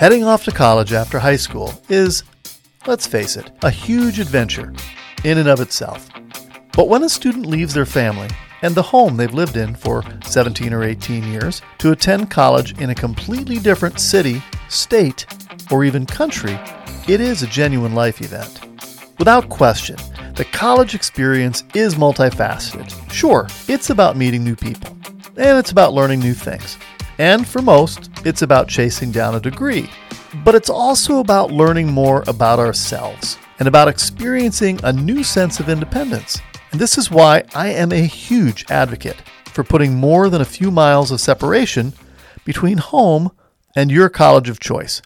Heading off to college after high school is, let's face it, a huge adventure in and of itself. But when a student leaves their family and the home they've lived in for 17 or 18 years to attend college in a completely different city, state, or even country, it is a genuine life event. Without question, the college experience is multifaceted. Sure, it's about meeting new people, and it's about learning new things. And for most, it's about chasing down a degree. But it's also about learning more about ourselves and about experiencing a new sense of independence. And this is why I am a huge advocate for putting more than a few miles of separation between home and your college of choice.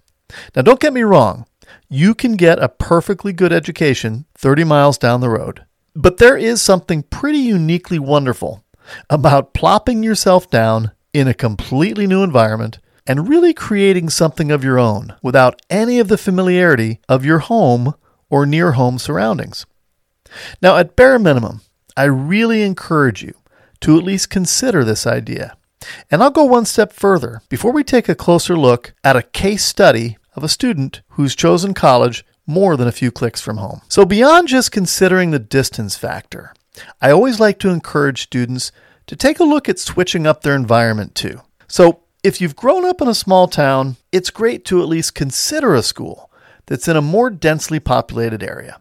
Now, don't get me wrong, you can get a perfectly good education 30 miles down the road. But there is something pretty uniquely wonderful about plopping yourself down in a completely new environment and really creating something of your own without any of the familiarity of your home or near home surroundings. Now, at bare minimum, I really encourage you to at least consider this idea. And I'll go one step further before we take a closer look at a case study of a student who's chosen college more than a few clicks from home. So, beyond just considering the distance factor, I always like to encourage students to take a look at switching up their environment too. So, if you've grown up in a small town, it's great to at least consider a school that's in a more densely populated area.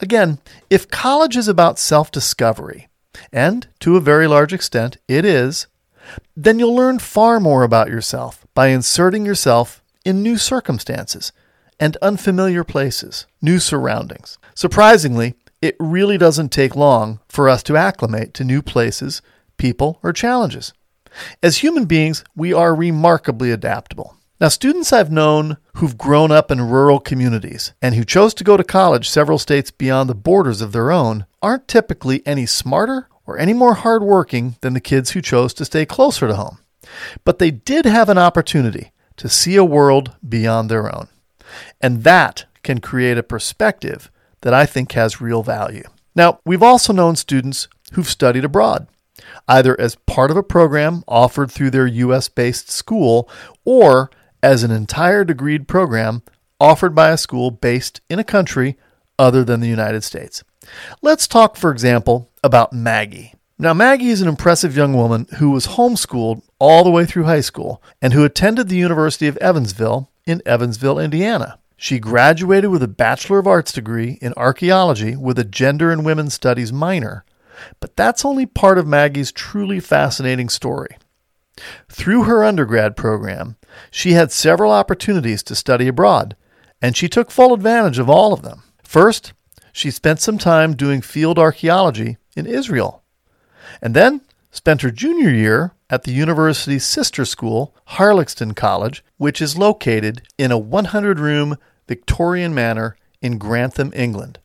Again, if college is about self discovery, and to a very large extent it is, then you'll learn far more about yourself by inserting yourself in new circumstances and unfamiliar places, new surroundings. Surprisingly, it really doesn't take long for us to acclimate to new places people, or challenges. As human beings, we are remarkably adaptable. Now, students I've known who've grown up in rural communities and who chose to go to college several states beyond the borders of their own aren't typically any smarter or any more hardworking than the kids who chose to stay closer to home. But they did have an opportunity to see a world beyond their own. And that can create a perspective that I think has real value. Now, we've also known students who've studied abroad either as part of a program offered through their US based school or as an entire degreed program offered by a school based in a country other than the United States. Let's talk, for example, about Maggie. Now, Maggie is an impressive young woman who was homeschooled all the way through high school and who attended the University of Evansville in Evansville, Indiana. She graduated with a Bachelor of Arts degree in archaeology with a gender and women's studies minor but that's only part of Maggie's truly fascinating story. Through her undergrad program, she had several opportunities to study abroad, and she took full advantage of all of them. First, she spent some time doing field archaeology in Israel, and then spent her junior year at the university's sister school, Harlaxton College, which is located in a 100 room Victorian manor in Grantham, England.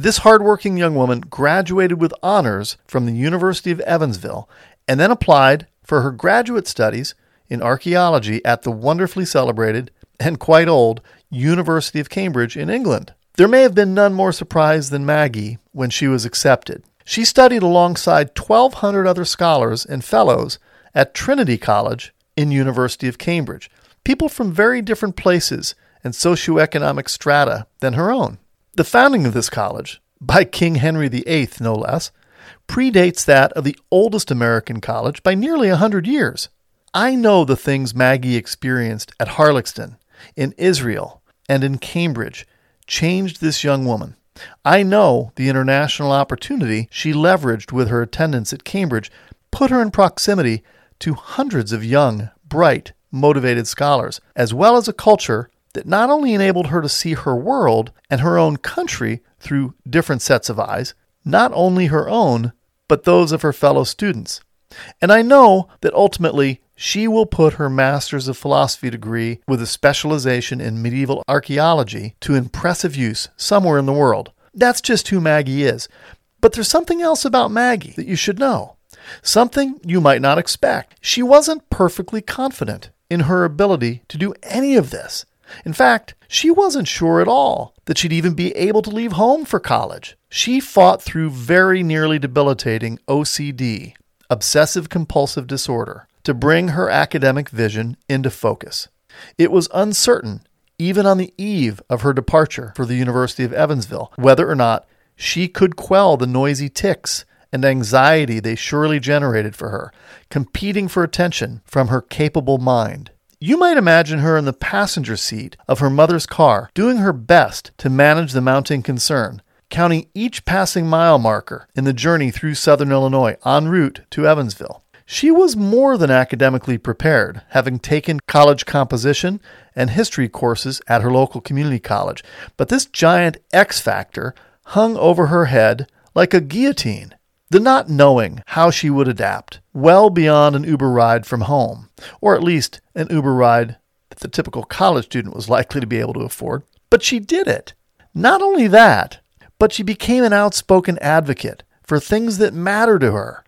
This hardworking young woman graduated with honors from the University of Evansville and then applied for her graduate studies in archaeology at the wonderfully celebrated and quite old University of Cambridge in England. There may have been none more surprised than Maggie when she was accepted. She studied alongside 1,200 other scholars and fellows at Trinity College in University of Cambridge, people from very different places and socioeconomic strata than her own. The founding of this college, by King Henry VIII no less, predates that of the oldest American college by nearly a hundred years. I know the things Maggie experienced at Harlaxton, in Israel, and in Cambridge changed this young woman. I know the international opportunity she leveraged with her attendance at Cambridge put her in proximity to hundreds of young, bright, motivated scholars, as well as a culture that not only enabled her to see her world and her own country through different sets of eyes, not only her own, but those of her fellow students. And I know that ultimately she will put her Master's of Philosophy degree with a specialization in medieval archaeology to impressive use somewhere in the world. That's just who Maggie is. But there's something else about Maggie that you should know. Something you might not expect. She wasn't perfectly confident in her ability to do any of this. In fact, she wasn't sure at all that she'd even be able to leave home for college. She fought through very nearly debilitating OCD, obsessive compulsive disorder, to bring her academic vision into focus. It was uncertain, even on the eve of her departure for the University of Evansville, whether or not she could quell the noisy tics and anxiety they surely generated for her, competing for attention from her capable mind. You might imagine her in the passenger seat of her mother's car, doing her best to manage the mounting concern, counting each passing mile marker in the journey through southern Illinois en route to Evansville. She was more than academically prepared, having taken college composition and history courses at her local community college, but this giant X factor hung over her head like a guillotine. The not knowing how she would adapt, well beyond an Uber ride from home, or at least an Uber ride that the typical college student was likely to be able to afford. But she did it. Not only that, but she became an outspoken advocate for things that matter to her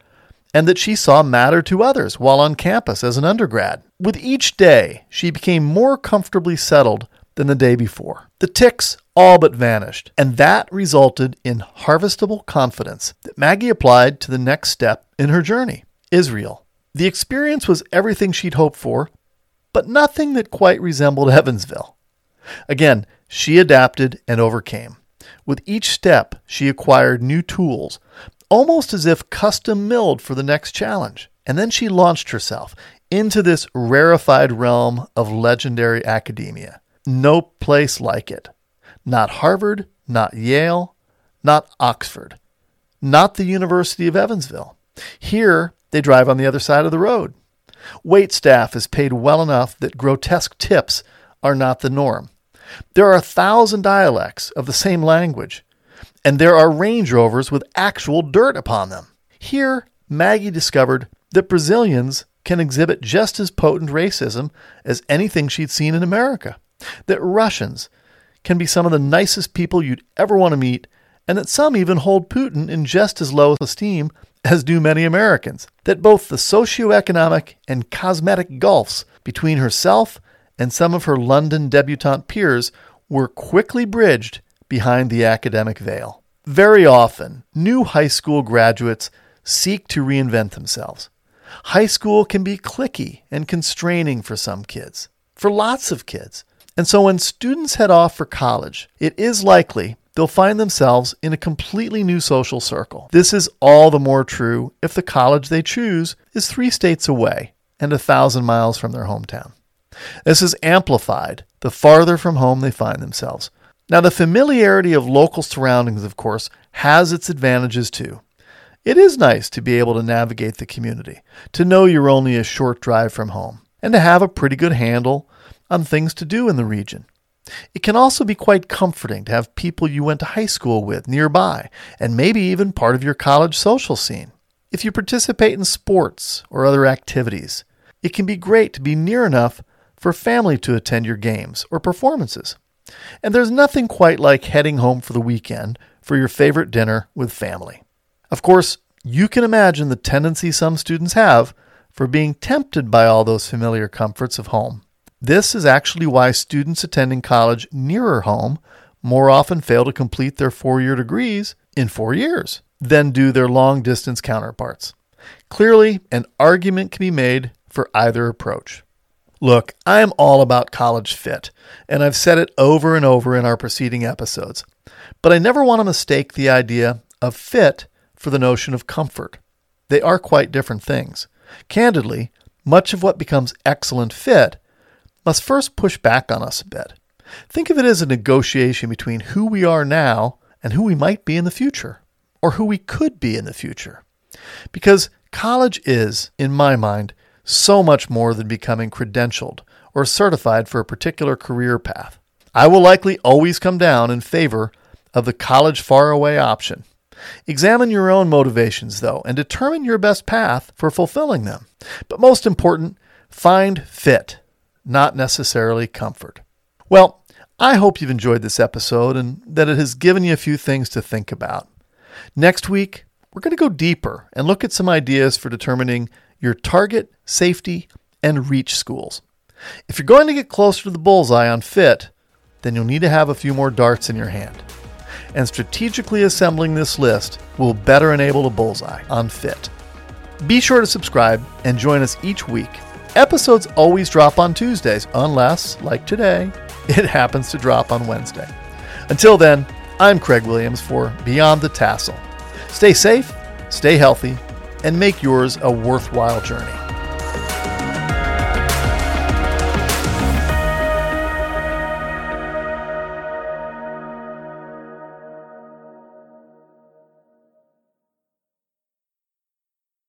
and that she saw matter to others while on campus as an undergrad. With each day, she became more comfortably settled than the day before. The tics all but vanished, and that resulted in harvestable confidence that Maggie applied to the next step in her journey Israel. The experience was everything she'd hoped for, but nothing that quite resembled Evansville. Again, she adapted and overcame. With each step, she acquired new tools, almost as if custom milled for the next challenge. And then she launched herself into this rarefied realm of legendary academia. No place like it. Not Harvard, not Yale, not Oxford, not the University of Evansville. Here, they drive on the other side of the road. Wait staff is paid well enough that grotesque tips are not the norm. There are a thousand dialects of the same language, and there are Range Rovers with actual dirt upon them. Here, Maggie discovered that Brazilians can exhibit just as potent racism as anything she'd seen in America, that Russians can be some of the nicest people you'd ever want to meet, and that some even hold Putin in just as low esteem as do many Americans, that both the socioeconomic and cosmetic gulfs between herself and some of her London debutante peers were quickly bridged behind the academic veil. Very often, new high school graduates seek to reinvent themselves. High school can be cliquey and constraining for some kids, for lots of kids. And so when students head off for college, it is likely they'll find themselves in a completely new social circle. This is all the more true if the college they choose is three states away and a thousand miles from their hometown. This is amplified the farther from home they find themselves, now, the familiarity of local surroundings, of course, has its advantages too. It is nice to be able to navigate the community, to know you're only a short drive from home, and to have a pretty good handle on things to do in the region. It can also be quite comforting to have people you went to high school with nearby, and maybe even part of your college social scene. If you participate in sports or other activities, it can be great to be near enough for family to attend your games or performances. And there's nothing quite like heading home for the weekend for your favorite dinner with family. Of course, you can imagine the tendency some students have for being tempted by all those familiar comforts of home. This is actually why students attending college nearer home more often fail to complete their four year degrees in four years than do their long distance counterparts. Clearly, an argument can be made for either approach. Look, I am all about college fit, and I've said it over and over in our preceding episodes. But I never want to mistake the idea of fit for the notion of comfort. They are quite different things. Candidly, much of what becomes excellent fit must first push back on us a bit. Think of it as a negotiation between who we are now and who we might be in the future, or who we could be in the future. Because college is, in my mind, so much more than becoming credentialed or certified for a particular career path. I will likely always come down in favor of the college far away option. Examine your own motivations, though, and determine your best path for fulfilling them. But most important, find fit, not necessarily comfort. Well, I hope you've enjoyed this episode and that it has given you a few things to think about. Next week, we're going to go deeper and look at some ideas for determining your target, safety, and reach schools. If you're going to get closer to the bullseye on fit, then you'll need to have a few more darts in your hand. And strategically assembling this list will better enable a bullseye on fit. Be sure to subscribe and join us each week Episodes always drop on Tuesdays, unless, like today, it happens to drop on Wednesday. Until then, I'm Craig Williams for Beyond the Tassel. Stay safe, stay healthy, and make yours a worthwhile journey.